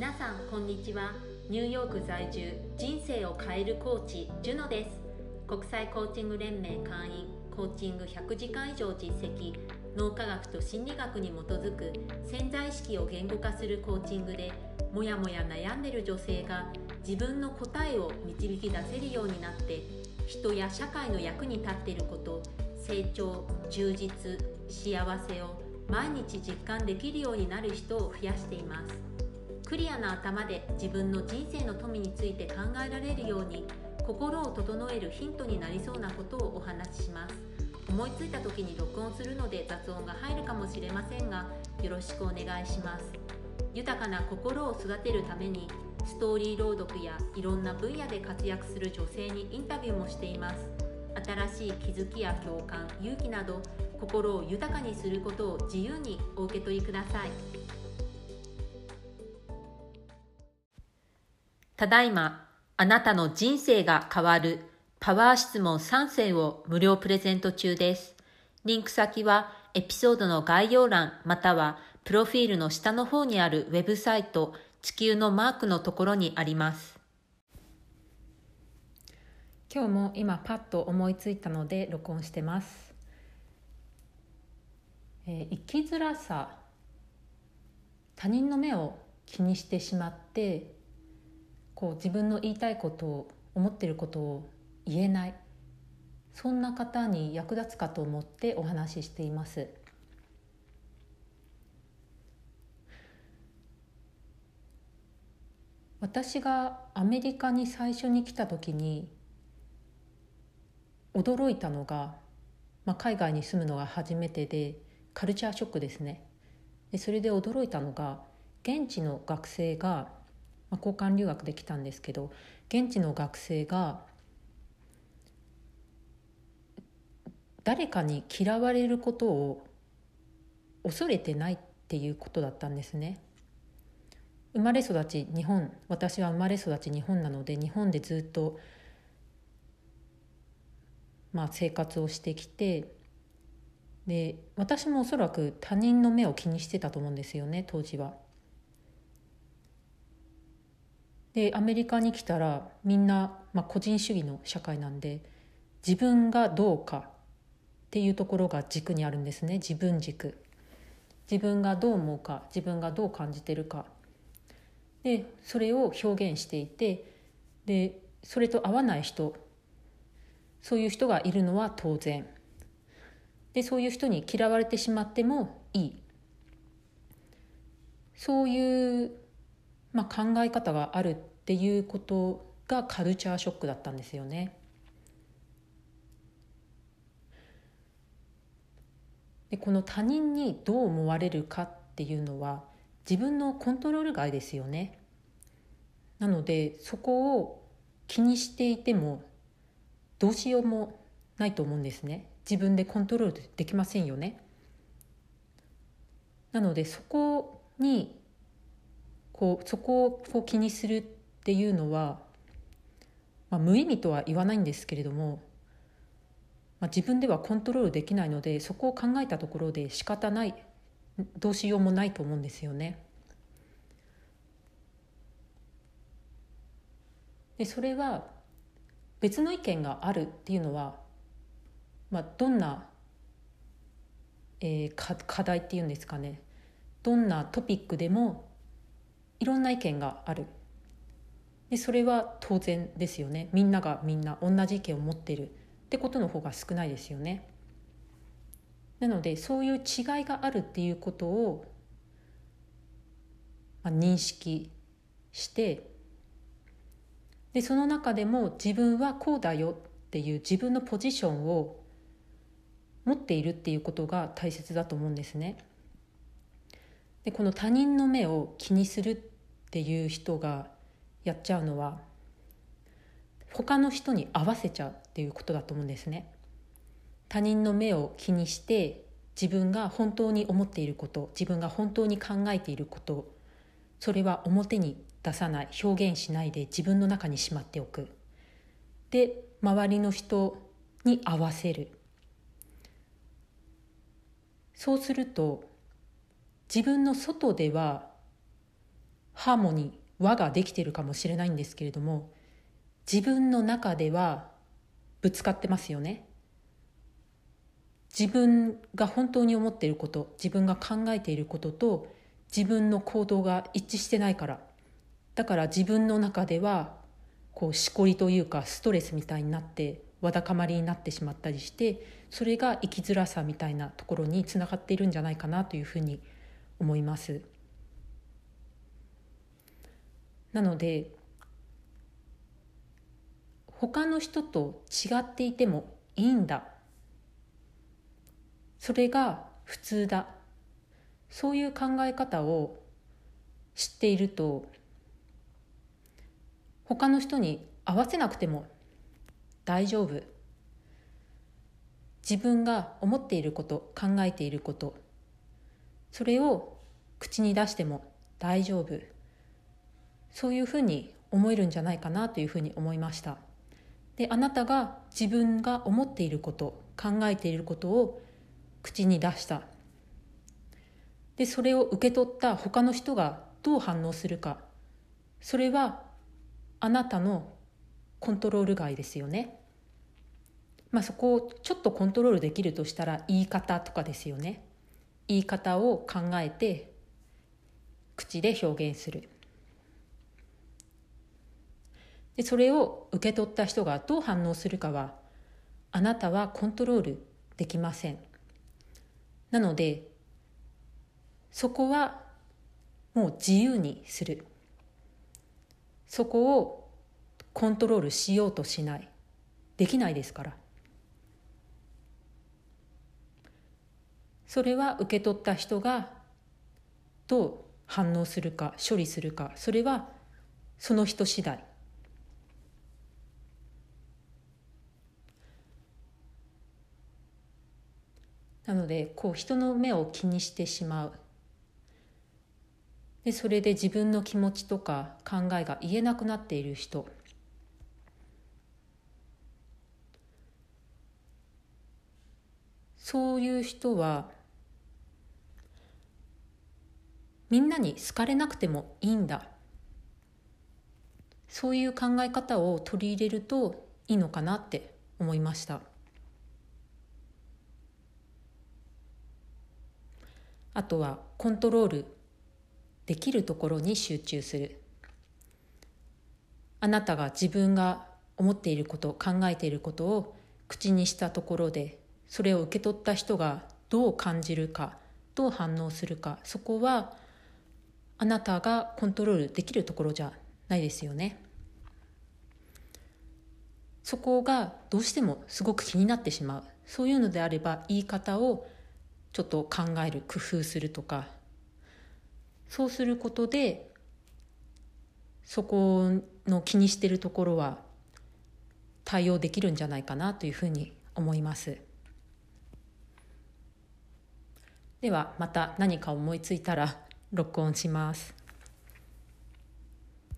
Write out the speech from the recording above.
皆さんこんにちは。ニューヨーク在住人生を変えるコーチジュノです。国際コーチング連盟会員コーチング100時間以上実績脳科学と心理学に基づく潜在意識を言語化するコーチングでもやもや悩んでる女性が自分の答えを導き出せるようになって人や社会の役に立っていること成長充実幸せを毎日実感できるようになる人を増やしています。クリアな頭で自分の人生の富について考えられるように心を整えるヒントになりそうなことをお話しします。思いついた時に録音するので雑音が入るかもしれませんがよろしくお願いします。豊かな心を育てるためにストーリー朗読やいろんな分野で活躍する女性にインタビューもしています。新しい気づきや共感勇気など心を豊かにすることを自由にお受け取りください。ただいまあなたの人生が変わるパワー質問3選を無料プレゼント中です。リンク先はエピソードの概要欄またはプロフィールの下の方にあるウェブサイト地球のマークのところにあります。今日も今パッと思いついたので録音してます。えー、生きづらさ他人の目を気にしてしまってこう自分の言いたいことを思っていることを言えないそんな方に役立つかと思ってお話ししています。私がアメリカに最初に来た時に驚いたのが、まあ、海外に住むのが初めてでカルチャーショックですねでそれで驚いたのが現地の学生が、まあ、交換留学できたんですけど現地の学生が誰かに嫌われることを恐れてないっていうことだったんですね。生まれ育ち日本私は生まれ育ち日本なので日本でずっと、まあ、生活をしてきてで私もおそらく他人の目を気にしてたと思うんですよね当時は。でアメリカに来たらみんな、まあ、個人主義の社会なんで自分がどうかっていうところが軸にあるんですね。自分軸。自分がどう思うか自分がどう感じてるか。でそれを表現していてでそれと合わない人そういう人がいるのは当然。でそういう人に嫌われてしまってもいい。そういう、まあ、考え方があるっていうことがカルチャーショックだったんですよね。でこの他人にどう思われるかっていうのは自分のコントロール外ですよね。なのでそこを気にしていてもどうしようもないと思うんですね。自分でコントロールできませんよね。なのでそこにこうそこをこう気にするっていうのは、まあ、無意味とは言わないんですけれども、まあ、自分ではコントロールできないのでそこを考えたところで仕方ないどうしようもないと思うんですよね。でそれは別の意見があるっていうのはまあ、どんな、えー、課題っていうんですかねどんなトピックでもいろんな意見があるでそれは当然ですよねみんながみんな同じ意見を持ってるってことの方が少ないですよね。なのでそういう違いがあるっていうことを、まあ、認識してでその中でも自分はこうだよっていう自分のポジションを持っているっていうことが大切だと思うんですね。でこの他人の目を気にするっていう人がやっちゃうのは他の人に合わせちゃうっていうことだと思うんですね。他人の目を気にして自分が本当に思っていること自分が本当に考えていることそれは表に出さない表現しないで自分の中にしまっておくで周りの人に合わせるそうすると自分の外ではハーモニー輪ができてるかもしれないんですけれども自分の中ではぶつかってますよね自分が本当に思っていること自分が考えていることと自分の行動が一致してないからだから自分の中ではこうしこりというかストレスみたいになってわだかまりになってしまったりしてそれが生きづらさみたいなところにつながっているんじゃないかなというふうに思います。なので他の人と違っていてもいいんだ。それが普通だ。そういう考え方を知っていると他の人に合わせなくても大丈夫。自分が思っていること考えていることそれを口に出しても大丈夫。そういうふうに思えるんじゃないかなというふうに思いましたであなたが自分が思っていること考えていることを口に出したでそれを受け取った他の人がどう反応するかそれはあなたのコントロール外ですよね。まあ、そこをちょっとコントロールできるとしたら言い方とかですよね。言い方を考えて口で表現する。でそれを受け取った人がどう反応するかはあなたはコントロールできません。なのでそこはもう自由にする。そこをコントロールしようとしない。できないですから。それは受け取った人がどう反応するか処理するかそれはその人次第。なのでこう人の目を気にしてしまう。でそれで自分の気持ちとか考えが言えなくなっている人。そういう人はみんなに好かれなくてもいいんだ。そういう考え方を取り入れるといいのかなって思いました。あとはコントロールできるところに集中するあなたが自分が思っていること考えていることを口にしたところでそれを受け取った人がどう感じるかどう反応するかそこはあなたがコントロールできるところじゃないですよね。そこがどうしてもすごく気になってしまうそういうのであれば言い方をちょっと考える工夫するとか。そうすることでそこの気にしてるところは対応できるんじゃないかなというふうに思います。ではまた何か思いついたら録音します。